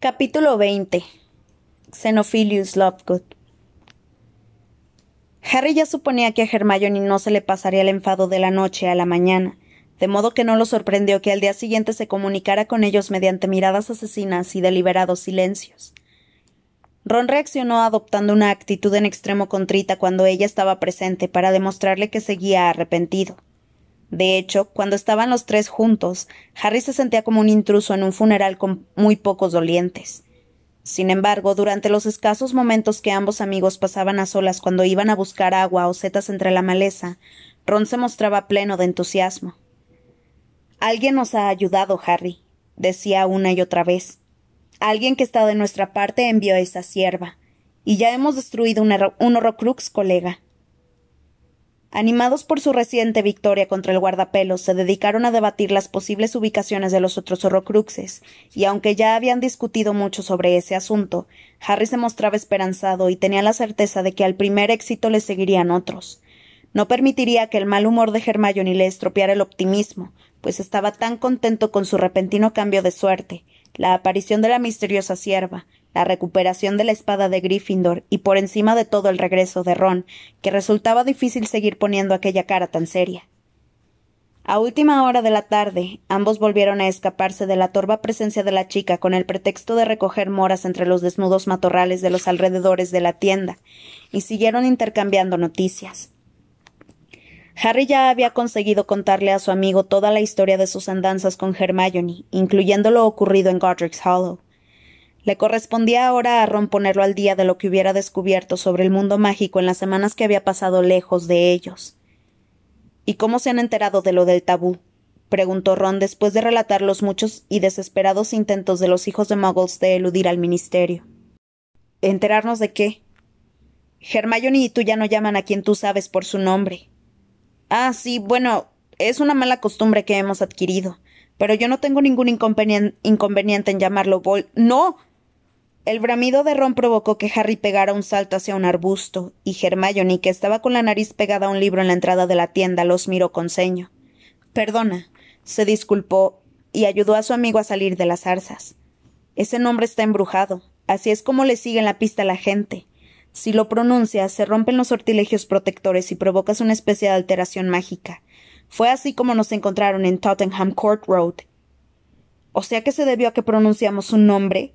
Capítulo 20 Xenophilius Lovegood Harry ya suponía que a Hermione no se le pasaría el enfado de la noche a la mañana, de modo que no lo sorprendió que al día siguiente se comunicara con ellos mediante miradas asesinas y deliberados silencios. Ron reaccionó adoptando una actitud en extremo contrita cuando ella estaba presente para demostrarle que seguía arrepentido. De hecho, cuando estaban los tres juntos, Harry se sentía como un intruso en un funeral con muy pocos dolientes. Sin embargo, durante los escasos momentos que ambos amigos pasaban a solas cuando iban a buscar agua o setas entre la maleza, Ron se mostraba pleno de entusiasmo. Alguien nos ha ayudado, Harry, decía una y otra vez. Alguien que está de nuestra parte envió a esa sierva. Y ya hemos destruido un, un horrocrux, colega. Animados por su reciente victoria contra el guardapelos, se dedicaron a debatir las posibles ubicaciones de los otros horrocruxes, y aunque ya habían discutido mucho sobre ese asunto, Harry se mostraba esperanzado y tenía la certeza de que al primer éxito le seguirían otros. No permitiría que el mal humor de Hermione le estropeara el optimismo, pues estaba tan contento con su repentino cambio de suerte, la aparición de la misteriosa sierva, la recuperación de la espada de Gryffindor y por encima de todo el regreso de Ron, que resultaba difícil seguir poniendo aquella cara tan seria. A última hora de la tarde, ambos volvieron a escaparse de la torva presencia de la chica con el pretexto de recoger moras entre los desnudos matorrales de los alrededores de la tienda, y siguieron intercambiando noticias. Harry ya había conseguido contarle a su amigo toda la historia de sus andanzas con Hermione, incluyendo lo ocurrido en Godric's Hollow. Le correspondía ahora a Ron ponerlo al día de lo que hubiera descubierto sobre el mundo mágico en las semanas que había pasado lejos de ellos. ¿Y cómo se han enterado de lo del tabú? preguntó Ron después de relatar los muchos y desesperados intentos de los hijos de Muggles de eludir al ministerio. ¿Enterarnos de qué? Hermione y tú ya no llaman a quien tú sabes por su nombre. Ah, sí, bueno, es una mala costumbre que hemos adquirido. Pero yo no tengo ningún inconveniente en llamarlo Vol. ¡No! El bramido de Ron provocó que Harry pegara un salto hacia un arbusto, y Hermione, que estaba con la nariz pegada a un libro en la entrada de la tienda, los miró con ceño. Perdona, se disculpó y ayudó a su amigo a salir de las zarzas. Ese nombre está embrujado. Así es como le sigue en la pista la gente. Si lo pronuncias, se rompen los sortilegios protectores y provocas una especie de alteración mágica. Fue así como nos encontraron en Tottenham Court Road. O sea que se debió a que pronunciamos un nombre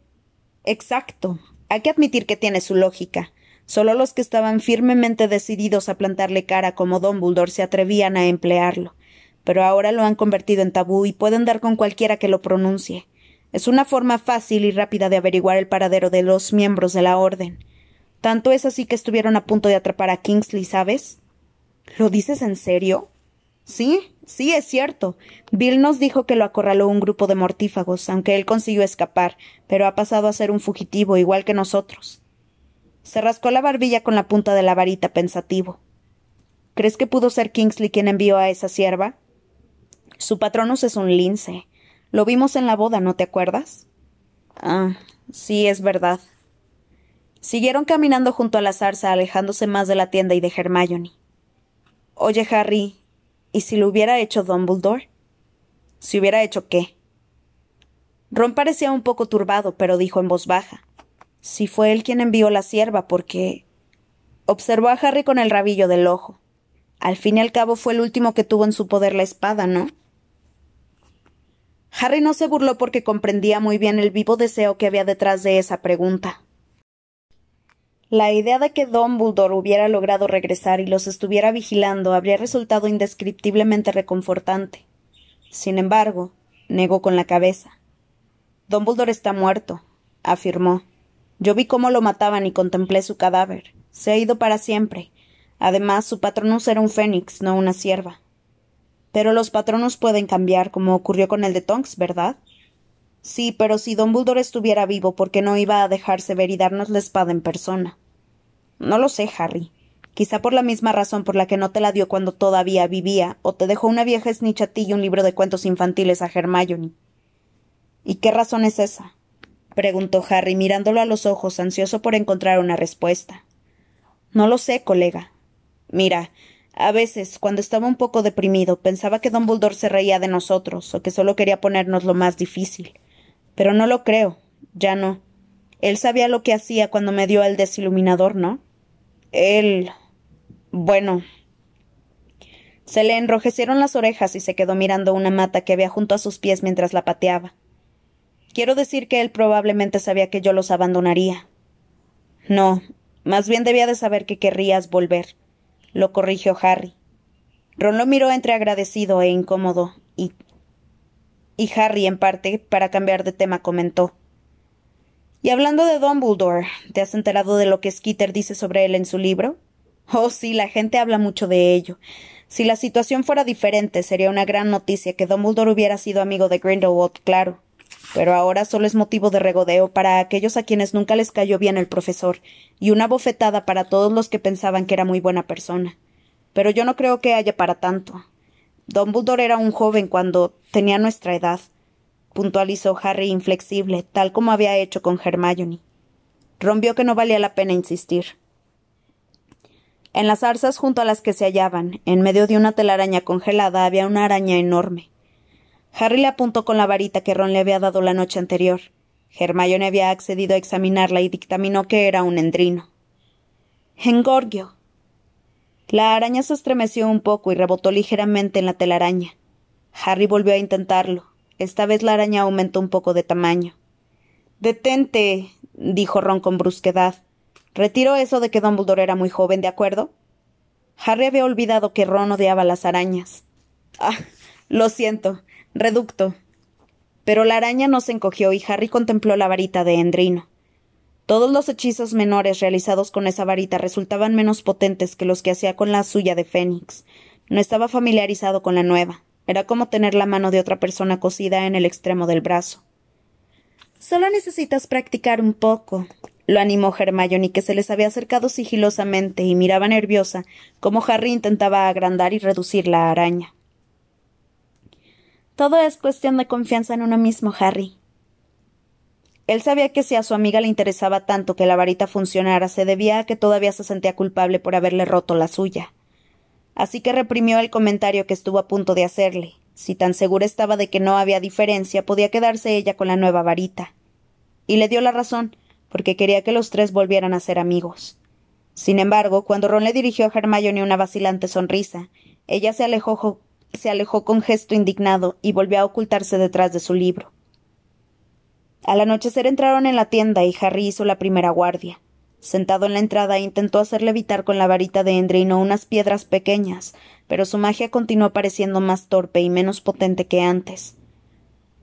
Exacto. Hay que admitir que tiene su lógica. Solo los que estaban firmemente decididos a plantarle cara como Dumbledore se atrevían a emplearlo. Pero ahora lo han convertido en tabú y pueden dar con cualquiera que lo pronuncie. Es una forma fácil y rápida de averiguar el paradero de los miembros de la Orden. Tanto es así que estuvieron a punto de atrapar a Kingsley, ¿sabes? ¿Lo dices en serio? Sí, sí, es cierto. Bill nos dijo que lo acorraló un grupo de mortífagos, aunque él consiguió escapar, pero ha pasado a ser un fugitivo igual que nosotros. Se rascó la barbilla con la punta de la varita pensativo. ¿Crees que pudo ser Kingsley quien envió a esa sierva? Su patronus es un lince. Lo vimos en la boda, ¿no te acuerdas? Ah, sí, es verdad. Siguieron caminando junto a la zarza, alejándose más de la tienda y de Hermione. Oye, Harry, ¿Y si lo hubiera hecho Dumbledore? ¿Si hubiera hecho qué? Ron parecía un poco turbado, pero dijo en voz baja. Si fue él quien envió la sierva, porque. Observó a Harry con el rabillo del ojo. Al fin y al cabo fue el último que tuvo en su poder la espada, ¿no? Harry no se burló porque comprendía muy bien el vivo deseo que había detrás de esa pregunta. La idea de que Dumbledore hubiera logrado regresar y los estuviera vigilando habría resultado indescriptiblemente reconfortante. Sin embargo, negó con la cabeza. Dumbledore está muerto, afirmó. Yo vi cómo lo mataban y contemplé su cadáver. Se ha ido para siempre. Además, su patronus era un fénix, no una sierva. Pero los patronos pueden cambiar, como ocurrió con el de Tonks, ¿verdad? Sí, pero si Dumbledore estuviera vivo, ¿por qué no iba a dejarse ver y darnos la espada en persona? No lo sé, Harry. Quizá por la misma razón por la que no te la dio cuando todavía vivía, o te dejó una vieja snitchatilla y un libro de cuentos infantiles a Hermione. ¿Y qué razón es esa? preguntó Harry, mirándolo a los ojos, ansioso por encontrar una respuesta. No lo sé, colega. Mira, a veces, cuando estaba un poco deprimido, pensaba que Don Dumbledore se reía de nosotros, o que solo quería ponernos lo más difícil. Pero no lo creo. Ya no. Él sabía lo que hacía cuando me dio el desiluminador, ¿no? Él. Bueno. Se le enrojecieron las orejas y se quedó mirando una mata que había junto a sus pies mientras la pateaba. Quiero decir que él probablemente sabía que yo los abandonaría. No, más bien debía de saber que querrías volver, lo corrigió Harry. Ron lo miró entre agradecido e incómodo, y. y Harry, en parte, para cambiar de tema, comentó. Y hablando de Dumbledore, ¿te has enterado de lo que Skeeter dice sobre él en su libro? Oh, sí, la gente habla mucho de ello. Si la situación fuera diferente, sería una gran noticia que Dumbledore hubiera sido amigo de Grindelwald, claro. Pero ahora solo es motivo de regodeo para aquellos a quienes nunca les cayó bien el profesor, y una bofetada para todos los que pensaban que era muy buena persona. Pero yo no creo que haya para tanto. Dumbledore era un joven cuando tenía nuestra edad, puntualizó Harry inflexible, tal como había hecho con Hermione. Ron vio que no valía la pena insistir. En las zarzas junto a las que se hallaban, en medio de una telaraña congelada, había una araña enorme. Harry le apuntó con la varita que Ron le había dado la noche anterior. Hermione había accedido a examinarla y dictaminó que era un endrino. Engorgio. La araña se estremeció un poco y rebotó ligeramente en la telaraña. Harry volvió a intentarlo. Esta vez la araña aumentó un poco de tamaño. Detente, dijo Ron con brusquedad. Retiro eso de que Dumbledore era muy joven, ¿de acuerdo? Harry había olvidado que Ron odiaba las arañas. Ah, lo siento. Reducto. Pero la araña no se encogió y Harry contempló la varita de Endrino. Todos los hechizos menores realizados con esa varita resultaban menos potentes que los que hacía con la suya de Fénix. No estaba familiarizado con la nueva. Era como tener la mano de otra persona cosida en el extremo del brazo. Solo necesitas practicar un poco, lo animó Hermione, que se les había acercado sigilosamente y miraba nerviosa cómo Harry intentaba agrandar y reducir la araña. Todo es cuestión de confianza en uno mismo, Harry. Él sabía que si a su amiga le interesaba tanto que la varita funcionara, se debía a que todavía se sentía culpable por haberle roto la suya. Así que reprimió el comentario que estuvo a punto de hacerle. Si tan segura estaba de que no había diferencia, podía quedarse ella con la nueva varita. Y le dio la razón, porque quería que los tres volvieran a ser amigos. Sin embargo, cuando Ron le dirigió a Hermione una vacilante sonrisa, ella se alejó se alejó con gesto indignado y volvió a ocultarse detrás de su libro. Al anochecer entraron en la tienda y Harry hizo la primera guardia. Sentado en la entrada intentó hacerle evitar con la varita de Endrino unas piedras pequeñas, pero su magia continuó pareciendo más torpe y menos potente que antes.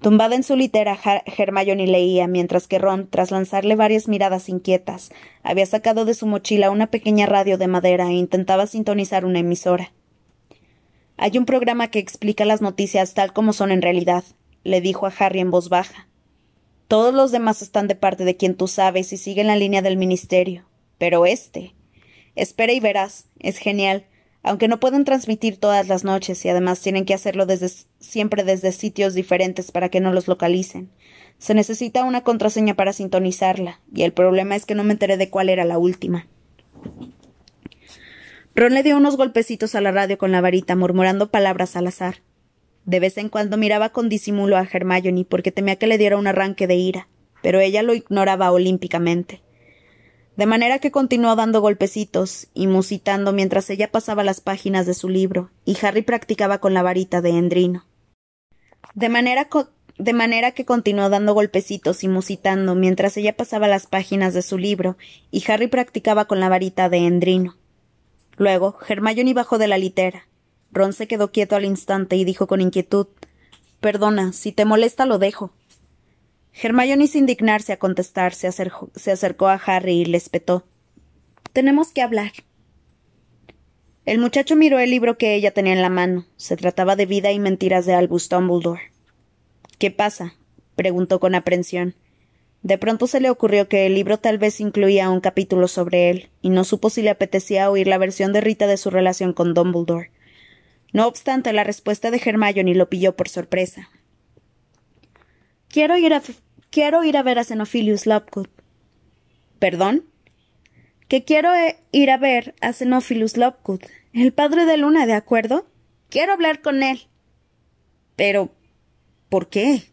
Tumbada en su litera, Hermione leía, mientras que Ron, tras lanzarle varias miradas inquietas, había sacado de su mochila una pequeña radio de madera e intentaba sintonizar una emisora. Hay un programa que explica las noticias tal como son en realidad, le dijo a Harry en voz baja. Todos los demás están de parte de quien tú sabes y siguen la línea del ministerio. Pero este. Espera y verás. Es genial. Aunque no pueden transmitir todas las noches y además tienen que hacerlo desde, siempre desde sitios diferentes para que no los localicen. Se necesita una contraseña para sintonizarla, y el problema es que no me enteré de cuál era la última. Ron le dio unos golpecitos a la radio con la varita, murmurando palabras al azar. De vez en cuando miraba con disimulo a Hermione porque temía que le diera un arranque de ira, pero ella lo ignoraba olímpicamente. De manera que continuó dando golpecitos y musitando mientras ella pasaba las páginas de su libro, y Harry practicaba con la varita de Endrino. De manera, que continuó dando golpecitos y musitando mientras ella pasaba las páginas de su libro, y Harry practicaba con la varita de Endrino. Luego, Hermione bajó de la litera. Ron se quedó quieto al instante y dijo con inquietud Perdona, si te molesta lo dejo. Hermione, sin indignarse a contestar, se acercó, se acercó a Harry y le espetó Tenemos que hablar. El muchacho miró el libro que ella tenía en la mano. Se trataba de Vida y Mentiras de Albus Dumbledore. ¿Qué pasa? preguntó con aprensión. De pronto se le ocurrió que el libro tal vez incluía un capítulo sobre él, y no supo si le apetecía oír la versión de Rita de su relación con Dumbledore. No obstante, la respuesta de Hermione lo pilló por sorpresa. Quiero ir a, quiero ir a ver a Xenophilius Lovegood. ¿Perdón? Que quiero eh, ir a ver a Xenophilus Lovegood, el padre de Luna, ¿de acuerdo? Quiero hablar con él. Pero. ¿por qué?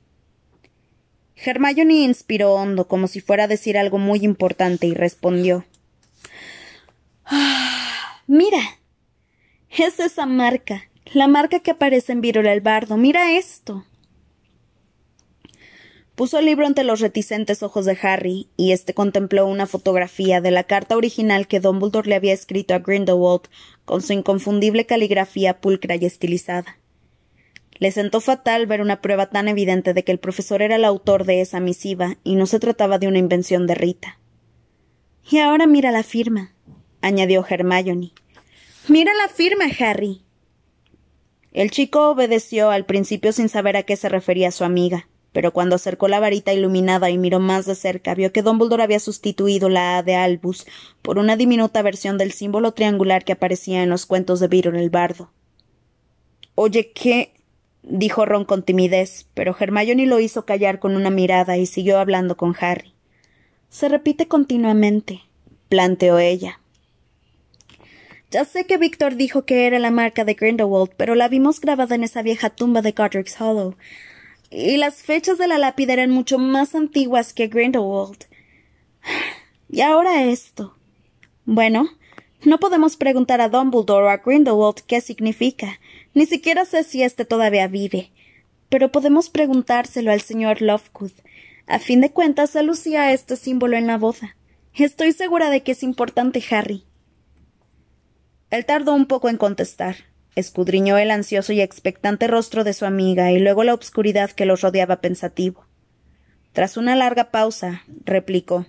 Hermione inspiró hondo, como si fuera a decir algo muy importante, y respondió. Ah, mira. Es esa marca. La marca que aparece en Virol el Bardo. Mira esto. Puso el libro ante los reticentes ojos de Harry, y éste contempló una fotografía de la carta original que Dumbledore le había escrito a Grindelwald con su inconfundible caligrafía pulcra y estilizada. Le sentó fatal ver una prueba tan evidente de que el profesor era el autor de esa misiva y no se trataba de una invención de Rita. Y ahora mira la firma, añadió Hermione. Mira la firma, Harry. El chico obedeció al principio sin saber a qué se refería su amiga pero cuando acercó la varita iluminada y miró más de cerca, vio que Dumbledore había sustituido la A de Albus por una diminuta versión del símbolo triangular que aparecía en los cuentos de Byron el bardo. Oye, ¿qué? dijo Ron con timidez, pero Hermione lo hizo callar con una mirada y siguió hablando con Harry. Se repite continuamente, planteó ella. Ya sé que Víctor dijo que era la marca de Grindelwald, pero la vimos grabada en esa vieja tumba de Godric's Hollow y las fechas de la lápida eran mucho más antiguas que Grindelwald. Y ahora esto. Bueno, no podemos preguntar a Dumbledore o a Grindelwald qué significa. Ni siquiera sé si éste todavía vive. Pero podemos preguntárselo al señor Lovegood. A fin de cuentas, se lucía este símbolo en la boda. Estoy segura de que es importante, Harry. Él tardó un poco en contestar. Escudriñó el ansioso y expectante rostro de su amiga y luego la obscuridad que los rodeaba pensativo. Tras una larga pausa, replicó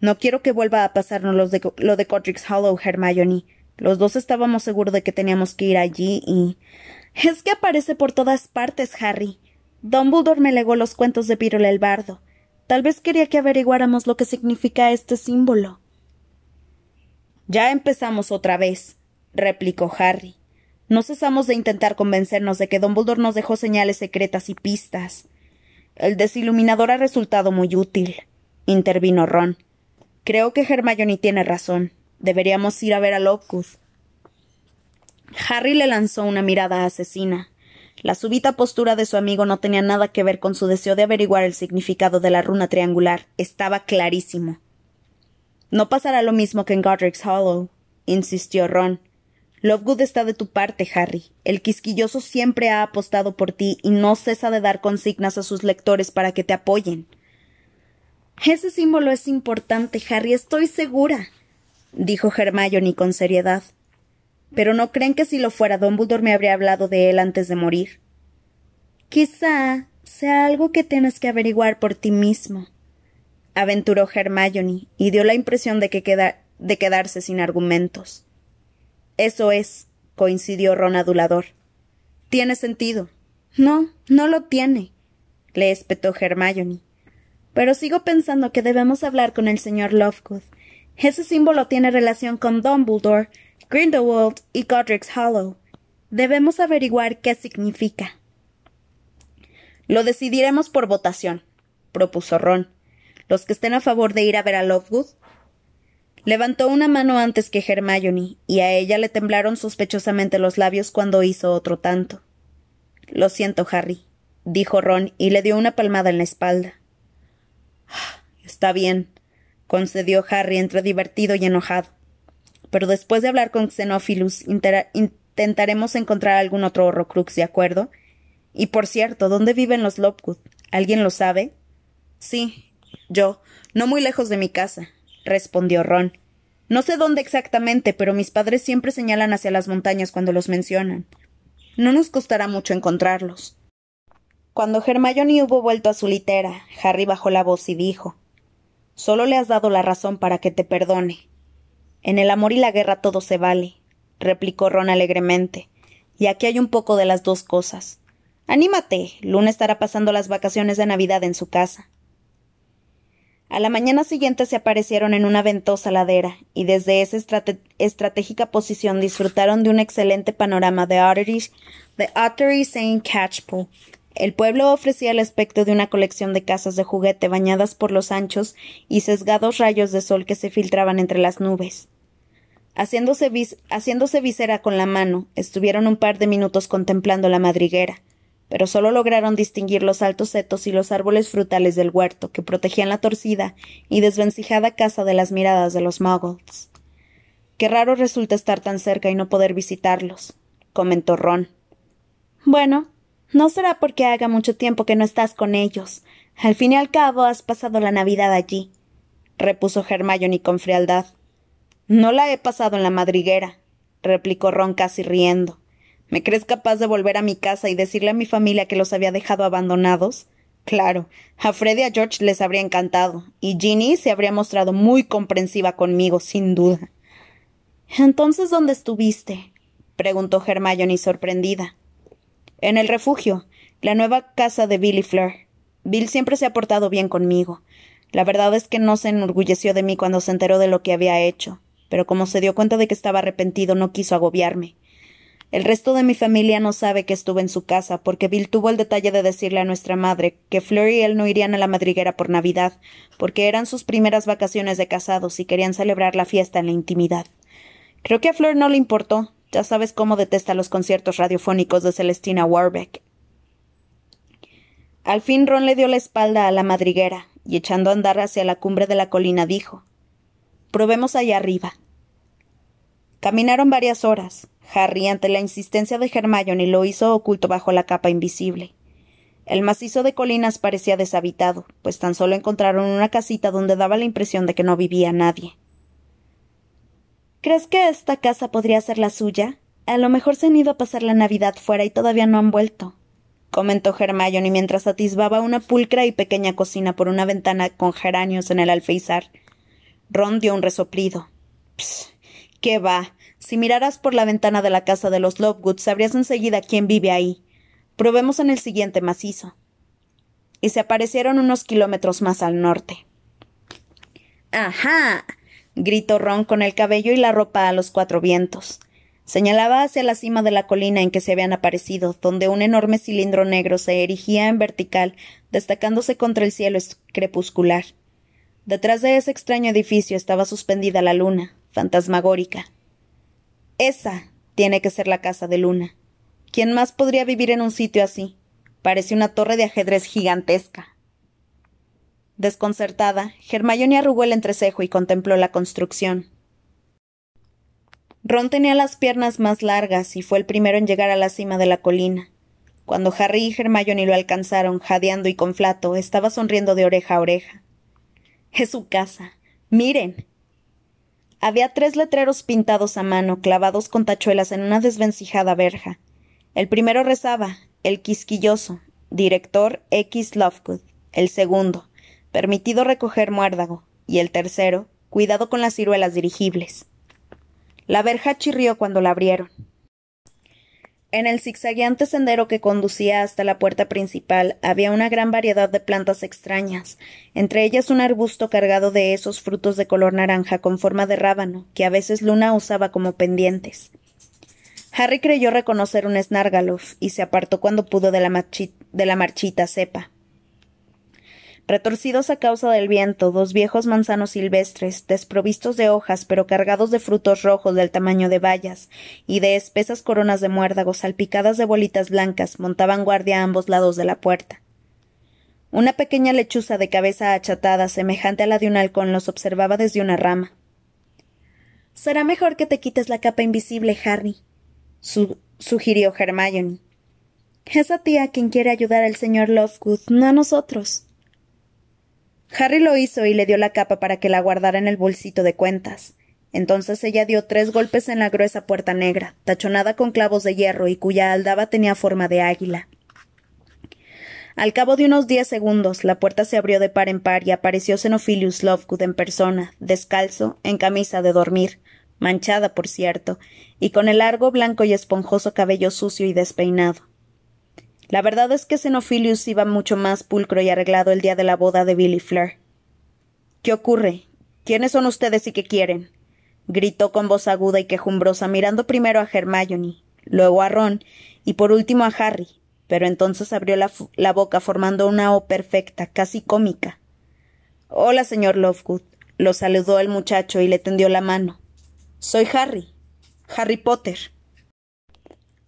No quiero que vuelva a pasarnos lo de Godric's Hollow, Hermione. Los dos estábamos seguros de que teníamos que ir allí y. Es que aparece por todas partes, Harry. Dumbledore me legó los cuentos de Pirol el bardo. Tal vez quería que averiguáramos lo que significa este símbolo. Ya empezamos otra vez, replicó Harry. No cesamos de intentar convencernos de que Dumbledore nos dejó señales secretas y pistas. El desiluminador ha resultado muy útil, intervino Ron. Creo que Hermione tiene razón. Deberíamos ir a ver a Lovegood. Harry le lanzó una mirada asesina. La súbita postura de su amigo no tenía nada que ver con su deseo de averiguar el significado de la runa triangular. Estaba clarísimo. No pasará lo mismo que en Godric's Hollow, insistió Ron. Lovegood está de tu parte, Harry. El quisquilloso siempre ha apostado por ti y no cesa de dar consignas a sus lectores para que te apoyen. Ese símbolo es importante, Harry, estoy segura, dijo Hermione con seriedad. Pero no creen que si lo fuera Dumbledore me habría hablado de él antes de morir. Quizá sea algo que tienes que averiguar por ti mismo, aventuró Hermione, y dio la impresión de que de quedarse sin argumentos. Eso es, coincidió Ron adulador. Tiene sentido. No, no lo tiene, le espetó Hermione. Pero sigo pensando que debemos hablar con el señor Lovegood. Ese símbolo tiene relación con Dumbledore, Grindelwald y Godric's Hollow. Debemos averiguar qué significa. Lo decidiremos por votación, propuso Ron. Los que estén a favor de ir a ver a Lovegood Levantó una mano antes que Hermione, y a ella le temblaron sospechosamente los labios cuando hizo otro tanto. Lo siento, Harry, dijo Ron, y le dio una palmada en la espalda. Está bien, concedió Harry entre divertido y enojado. Pero después de hablar con Xenophilus, intentaremos encontrar algún otro Horrocrux, ¿de acuerdo? Y por cierto, ¿dónde viven los Lovegood? ¿Alguien lo sabe? Sí, yo, no muy lejos de mi casa, respondió Ron. No sé dónde exactamente, pero mis padres siempre señalan hacia las montañas cuando los mencionan. No nos costará mucho encontrarlos. Cuando Hermione hubo vuelto a su litera, Harry bajó la voz y dijo Solo le has dado la razón para que te perdone. En el amor y la guerra todo se vale, replicó Ron alegremente, y aquí hay un poco de las dos cosas. Anímate. Luna estará pasando las vacaciones de Navidad en su casa. A la mañana siguiente se aparecieron en una ventosa ladera, y desde esa estratégica posición disfrutaron de un excelente panorama de Ottery, de St. Catchpole. El pueblo ofrecía el aspecto de una colección de casas de juguete bañadas por los anchos y sesgados rayos de sol que se filtraban entre las nubes. Haciéndose, haciéndose visera con la mano, estuvieron un par de minutos contemplando la madriguera. Pero solo lograron distinguir los altos setos y los árboles frutales del huerto que protegían la torcida y desvencijada casa de las miradas de los muggles. Qué raro resulta estar tan cerca y no poder visitarlos, comentó Ron. Bueno, no será porque haga mucho tiempo que no estás con ellos. Al fin y al cabo has pasado la Navidad allí, repuso Hermione con frialdad. No la he pasado en la madriguera, replicó Ron casi riendo. ¿Me crees capaz de volver a mi casa y decirle a mi familia que los había dejado abandonados? Claro, a Fred y a George les habría encantado, y Ginny se habría mostrado muy comprensiva conmigo, sin duda. Entonces, ¿dónde estuviste? preguntó Hermione sorprendida. En el refugio, la nueva casa de Bill y Fleur. Bill siempre se ha portado bien conmigo. La verdad es que no se enorgulleció de mí cuando se enteró de lo que había hecho, pero como se dio cuenta de que estaba arrepentido no quiso agobiarme. El resto de mi familia no sabe que estuve en su casa, porque Bill tuvo el detalle de decirle a nuestra madre que Fleur y él no irían a la madriguera por Navidad, porque eran sus primeras vacaciones de casados y querían celebrar la fiesta en la intimidad. Creo que a Fleur no le importó. Ya sabes cómo detesta los conciertos radiofónicos de Celestina Warbeck. Al fin Ron le dio la espalda a la madriguera, y echando a andar hacia la cumbre de la colina dijo Probemos allá arriba. Caminaron varias horas. Harry, ante la insistencia de Hermione, lo hizo oculto bajo la capa invisible. El macizo de colinas parecía deshabitado, pues tan solo encontraron una casita donde daba la impresión de que no vivía nadie. ¿Crees que esta casa podría ser la suya? A lo mejor se han ido a pasar la Navidad fuera y todavía no han vuelto, comentó Hermione mientras atisbaba una pulcra y pequeña cocina por una ventana con geranios en el alféizar. Ron dio un resoplido. Psst, ¿Qué va? Si miraras por la ventana de la casa de los Lovegood, sabrías enseguida quién vive ahí. Probemos en el siguiente macizo. Y se aparecieron unos kilómetros más al norte. ¡Ajá! gritó Ron con el cabello y la ropa a los cuatro vientos. Señalaba hacia la cima de la colina en que se habían aparecido, donde un enorme cilindro negro se erigía en vertical, destacándose contra el cielo crepuscular. Detrás de ese extraño edificio estaba suspendida la luna, fantasmagórica. Esa tiene que ser la casa de Luna. ¿Quién más podría vivir en un sitio así? Parece una torre de ajedrez gigantesca. Desconcertada, Hermione arrugó el entrecejo y contempló la construcción. Ron tenía las piernas más largas y fue el primero en llegar a la cima de la colina. Cuando Harry y Hermione lo alcanzaron, jadeando y con flato, estaba sonriendo de oreja a oreja. Es su casa. Miren. Había tres letreros pintados a mano, clavados con tachuelas en una desvencijada verja. El primero rezaba, el quisquilloso, director X Lovegood. El segundo, permitido recoger muérdago. Y el tercero, cuidado con las ciruelas dirigibles. La verja chirrió cuando la abrieron. En el zigzagueante sendero que conducía hasta la puerta principal había una gran variedad de plantas extrañas, entre ellas un arbusto cargado de esos frutos de color naranja con forma de rábano, que a veces Luna usaba como pendientes. Harry creyó reconocer un Snargalof y se apartó cuando pudo de la, de la marchita cepa. Retorcidos a causa del viento, dos viejos manzanos silvestres, desprovistos de hojas pero cargados de frutos rojos del tamaño de bayas y de espesas coronas de muérdagos salpicadas de bolitas blancas, montaban guardia a ambos lados de la puerta. Una pequeña lechuza de cabeza achatada, semejante a la de un halcón, los observaba desde una rama. Será mejor que te quites la capa invisible, Harry, sugirió Hermione. Es a a quien quiere ayudar el señor Lovegood, no a nosotros. Harry lo hizo y le dio la capa para que la guardara en el bolsito de cuentas. Entonces ella dio tres golpes en la gruesa puerta negra, tachonada con clavos de hierro y cuya aldaba tenía forma de águila. Al cabo de unos diez segundos, la puerta se abrió de par en par y apareció Xenophilius Lovegood en persona, descalzo, en camisa de dormir, manchada, por cierto, y con el largo, blanco y esponjoso cabello sucio y despeinado. La verdad es que Xenophilius iba mucho más pulcro y arreglado el día de la boda de Billy Fleur. ¿Qué ocurre? ¿Quiénes son ustedes y qué quieren? gritó con voz aguda y quejumbrosa, mirando primero a Hermione, luego a Ron y por último a Harry, pero entonces abrió la, la boca formando una O perfecta, casi cómica. Hola, señor Lovegood, lo saludó el muchacho y le tendió la mano. Soy Harry. Harry Potter.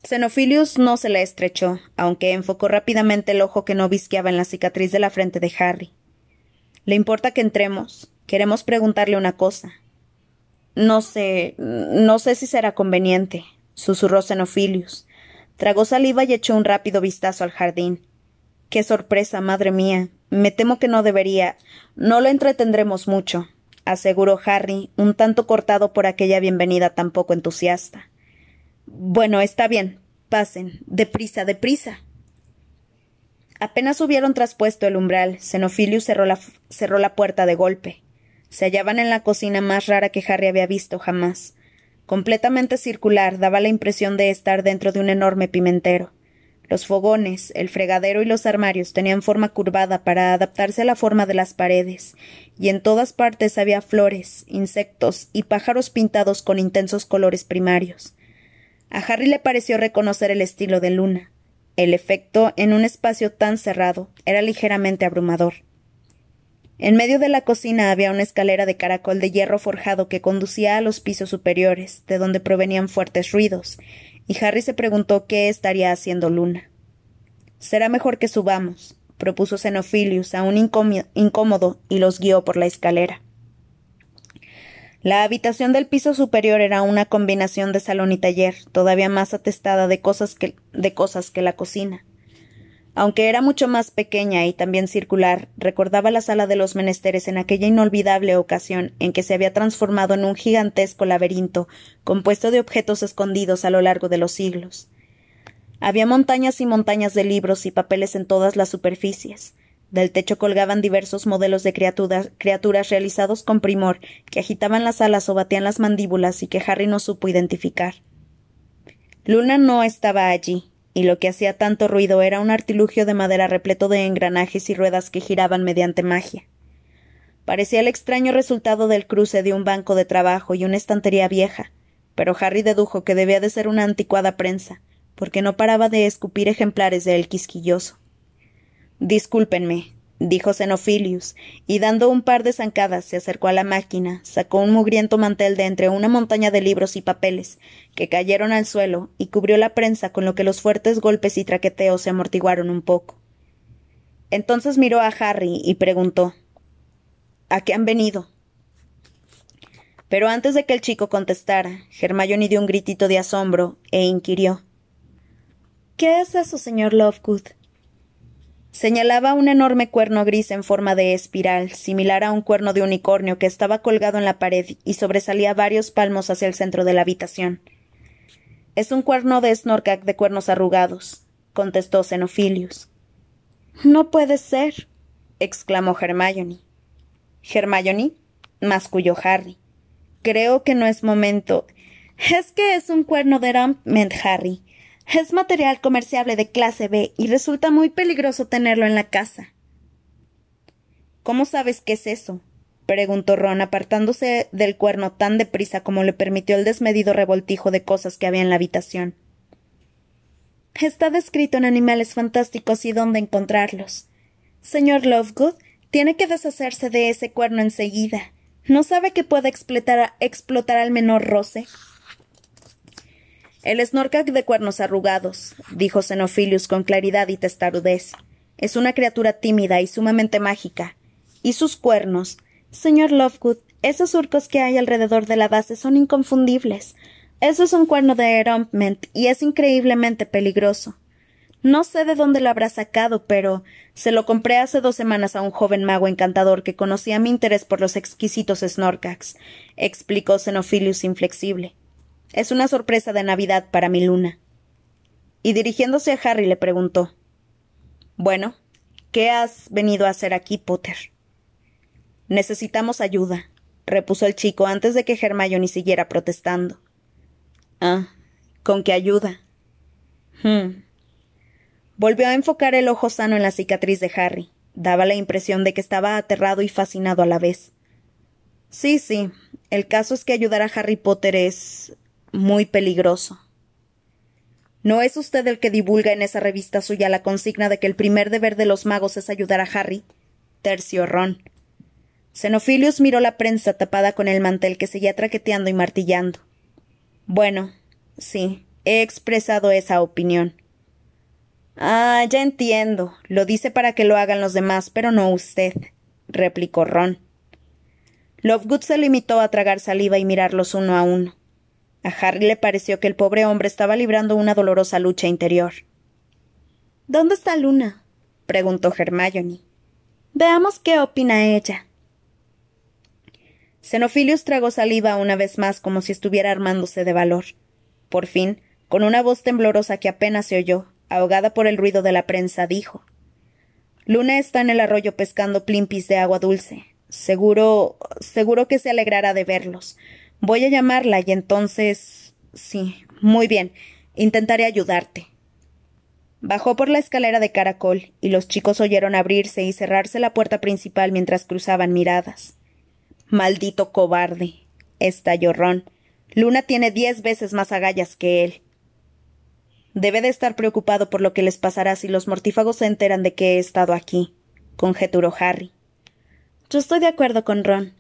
Xenophilius no se la estrechó, aunque enfocó rápidamente el ojo que no visqueaba en la cicatriz de la frente de Harry. ¿Le importa que entremos? Queremos preguntarle una cosa. No sé. no sé si será conveniente, susurró Xenophilius. Tragó saliva y echó un rápido vistazo al jardín. Qué sorpresa, madre mía. Me temo que no debería. No lo entretendremos mucho, aseguró Harry, un tanto cortado por aquella bienvenida tan poco entusiasta. Bueno, está bien. Pasen. Deprisa, deprisa. Apenas hubieron traspuesto el umbral, Xenophilius cerró la, cerró la puerta de golpe. Se hallaban en la cocina más rara que Harry había visto jamás. Completamente circular, daba la impresión de estar dentro de un enorme pimentero. Los fogones, el fregadero y los armarios tenían forma curvada para adaptarse a la forma de las paredes, y en todas partes había flores, insectos y pájaros pintados con intensos colores primarios. A Harry le pareció reconocer el estilo de Luna. El efecto, en un espacio tan cerrado, era ligeramente abrumador. En medio de la cocina había una escalera de caracol de hierro forjado que conducía a los pisos superiores, de donde provenían fuertes ruidos, y Harry se preguntó qué estaría haciendo Luna. Será mejor que subamos, propuso Xenophilius, aún incómodo, y los guió por la escalera. La habitación del piso superior era una combinación de salón y taller, todavía más atestada de cosas que, de cosas que la cocina. Aunque era mucho más pequeña y también circular, recordaba la sala de los menesteres en aquella inolvidable ocasión en que se había transformado en un gigantesco laberinto compuesto de objetos escondidos a lo largo de los siglos. Había montañas y montañas de libros y papeles en todas las superficies. Del techo colgaban diversos modelos de criaturas, realizados con primor, que agitaban las alas o batían las mandíbulas y que Harry no supo identificar. Luna no estaba allí, y lo que hacía tanto ruido era un artilugio de madera repleto de engranajes y ruedas que giraban mediante magia. Parecía el extraño resultado del cruce de un banco de trabajo y una estantería vieja, pero Harry dedujo que debía de ser una anticuada prensa, porque no paraba de escupir ejemplares de él quisquilloso. Discúlpenme, dijo Xenophilius, y dando un par de zancadas se acercó a la máquina, sacó un mugriento mantel de entre una montaña de libros y papeles, que cayeron al suelo, y cubrió la prensa con lo que los fuertes golpes y traqueteos se amortiguaron un poco. Entonces miró a Harry y preguntó ¿A qué han venido? Pero antes de que el chico contestara, Hermione dio un gritito de asombro e inquirió ¿Qué es eso, señor Lovegood? Señalaba un enorme cuerno gris en forma de espiral, similar a un cuerno de unicornio que estaba colgado en la pared y sobresalía varios palmos hacia el centro de la habitación. Es un cuerno de Snorkak de cuernos arrugados, contestó Xenophilius. No puede ser, exclamó Hermione. Hermione, masculló Harry. Creo que no es momento. Es que es un cuerno de Rampment, Harry. Es material comerciable de clase B y resulta muy peligroso tenerlo en la casa. ¿Cómo sabes qué es eso? preguntó Ron, apartándose del cuerno tan deprisa como le permitió el desmedido revoltijo de cosas que había en la habitación. Está descrito en Animales Fantásticos y dónde encontrarlos. Señor Lovegood, tiene que deshacerse de ese cuerno enseguida. ¿No sabe que puede explotar, explotar al menor roce? El Snorkak de cuernos arrugados, dijo Xenophilius con claridad y testarudez. Es una criatura tímida y sumamente mágica. Y sus cuernos. Señor Lovegood, esos surcos que hay alrededor de la base son inconfundibles. Eso es un cuerno de Erompment y es increíblemente peligroso. No sé de dónde lo habrá sacado, pero se lo compré hace dos semanas a un joven mago encantador que conocía mi interés por los exquisitos Snorkaks, explicó Xenophilius inflexible. Es una sorpresa de Navidad para mi luna. Y dirigiéndose a Harry le preguntó Bueno, ¿qué has venido a hacer aquí, Potter? Necesitamos ayuda, repuso el chico antes de que Hermione siguiera protestando. Ah, ¿con qué ayuda? Hmm. Volvió a enfocar el ojo sano en la cicatriz de Harry. Daba la impresión de que estaba aterrado y fascinado a la vez. Sí, sí. El caso es que ayudar a Harry Potter es muy peligroso. ¿No es usted el que divulga en esa revista suya la consigna de que el primer deber de los magos es ayudar a Harry? Tercio Ron. Xenophilius miró la prensa tapada con el mantel que seguía traqueteando y martillando. Bueno, sí, he expresado esa opinión. Ah, ya entiendo. Lo dice para que lo hagan los demás, pero no usted, replicó Ron. Lovegood se limitó a tragar saliva y mirarlos uno a uno. A Harry le pareció que el pobre hombre estaba librando una dolorosa lucha interior. ¿Dónde está Luna? preguntó Hermione. Veamos qué opina ella. Xenophilius tragó saliva una vez más como si estuviera armándose de valor. Por fin, con una voz temblorosa que apenas se oyó, ahogada por el ruido de la prensa, dijo Luna está en el arroyo pescando plimpis de agua dulce. Seguro. seguro que se alegrará de verlos. Voy a llamarla y entonces. sí. Muy bien. Intentaré ayudarte. Bajó por la escalera de caracol, y los chicos oyeron abrirse y cerrarse la puerta principal mientras cruzaban miradas. Maldito cobarde. estalló Ron. Luna tiene diez veces más agallas que él. Debe de estar preocupado por lo que les pasará si los mortífagos se enteran de que he estado aquí, conjeturó Harry. Yo estoy de acuerdo con Ron,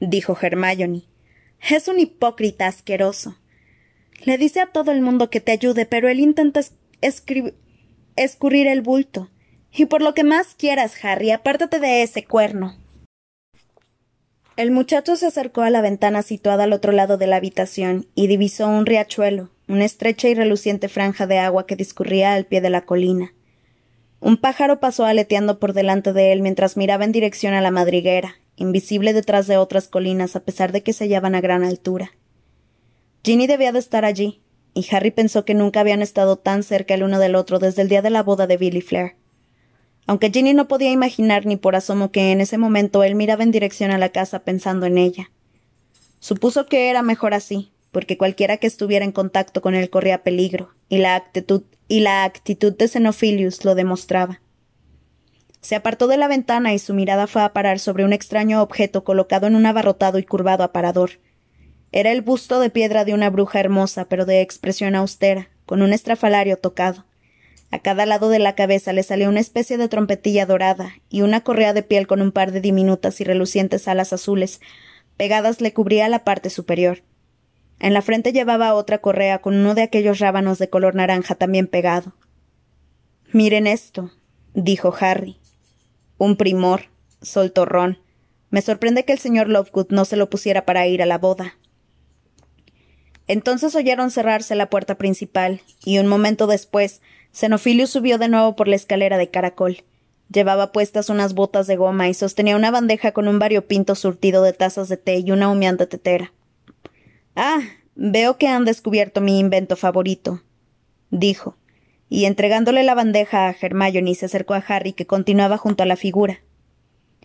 dijo Hermione. Es un hipócrita asqueroso. Le dice a todo el mundo que te ayude, pero él intenta escurrir el bulto. Y por lo que más quieras, Harry, apártate de ese cuerno. El muchacho se acercó a la ventana situada al otro lado de la habitación y divisó un riachuelo, una estrecha y reluciente franja de agua que discurría al pie de la colina. Un pájaro pasó aleteando por delante de él mientras miraba en dirección a la madriguera, invisible detrás de otras colinas a pesar de que se hallaban a gran altura. Ginny debía de estar allí, y Harry pensó que nunca habían estado tan cerca el uno del otro desde el día de la boda de Billy Flair. Aunque Ginny no podía imaginar ni por asomo que en ese momento él miraba en dirección a la casa pensando en ella. Supuso que era mejor así, porque cualquiera que estuviera en contacto con él corría peligro, y la actitud, y la actitud de Xenophilius lo demostraba. Se apartó de la ventana y su mirada fue a parar sobre un extraño objeto colocado en un abarrotado y curvado aparador. Era el busto de piedra de una bruja hermosa, pero de expresión austera, con un estrafalario tocado. A cada lado de la cabeza le salía una especie de trompetilla dorada, y una correa de piel con un par de diminutas y relucientes alas azules pegadas le cubría la parte superior. En la frente llevaba otra correa con uno de aquellos rábanos de color naranja también pegado. Miren esto, dijo Harry. Un primor, soltó Ron. Me sorprende que el señor Lovegood no se lo pusiera para ir a la boda. Entonces oyeron cerrarse la puerta principal, y un momento después, Xenophilius subió de nuevo por la escalera de caracol. Llevaba puestas unas botas de goma y sostenía una bandeja con un variopinto surtido de tazas de té y una humeante tetera. Ah, veo que han descubierto mi invento favorito, dijo, y entregándole la bandeja a Hermione se acercó a Harry que continuaba junto a la figura.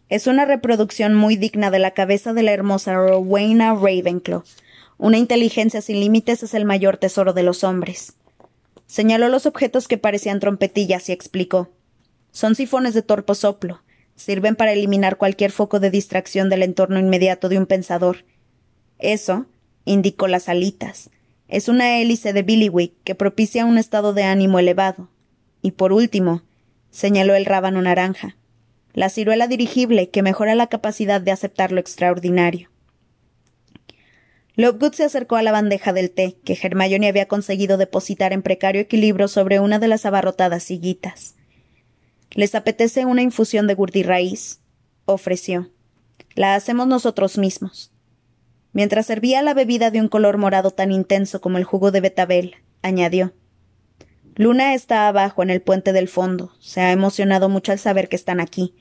Es una reproducción muy digna de la cabeza de la hermosa Rowena Ravenclaw. Una inteligencia sin límites es el mayor tesoro de los hombres. Señaló los objetos que parecían trompetillas y explicó. Son sifones de torpo soplo. Sirven para eliminar cualquier foco de distracción del entorno inmediato de un pensador. Eso, indicó las alitas. Es una hélice de Billywick que propicia un estado de ánimo elevado. Y por último, señaló el rábano naranja, la ciruela dirigible que mejora la capacidad de aceptar lo extraordinario. Lovegood se acercó a la bandeja del té que Hermione había conseguido depositar en precario equilibrio sobre una de las abarrotadas sillitas. ¿Les apetece una infusión de gurdirraíz? ofreció. La hacemos nosotros mismos. Mientras servía la bebida de un color morado tan intenso como el jugo de betabel, añadió Luna está abajo en el puente del fondo. Se ha emocionado mucho al saber que están aquí.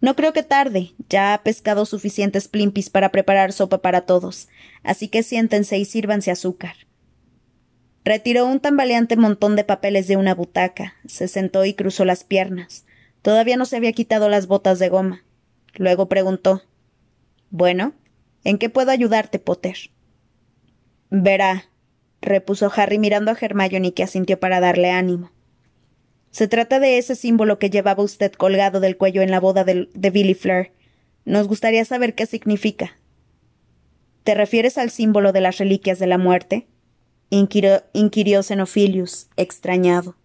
No creo que tarde. Ya ha pescado suficientes plimpis para preparar sopa para todos. Así que siéntense y sírvanse azúcar. Retiró un tambaleante montón de papeles de una butaca, se sentó y cruzó las piernas. Todavía no se había quitado las botas de goma. Luego preguntó Bueno, ¿En qué puedo ayudarte, Potter? Verá, repuso Harry mirando a Hermione que asintió para darle ánimo. Se trata de ese símbolo que llevaba usted colgado del cuello en la boda de, Billy Fleur. Nos gustaría saber qué significa. ¿Te refieres al símbolo de las reliquias de la muerte? inquirió, inquirió Xenophilius, extrañado.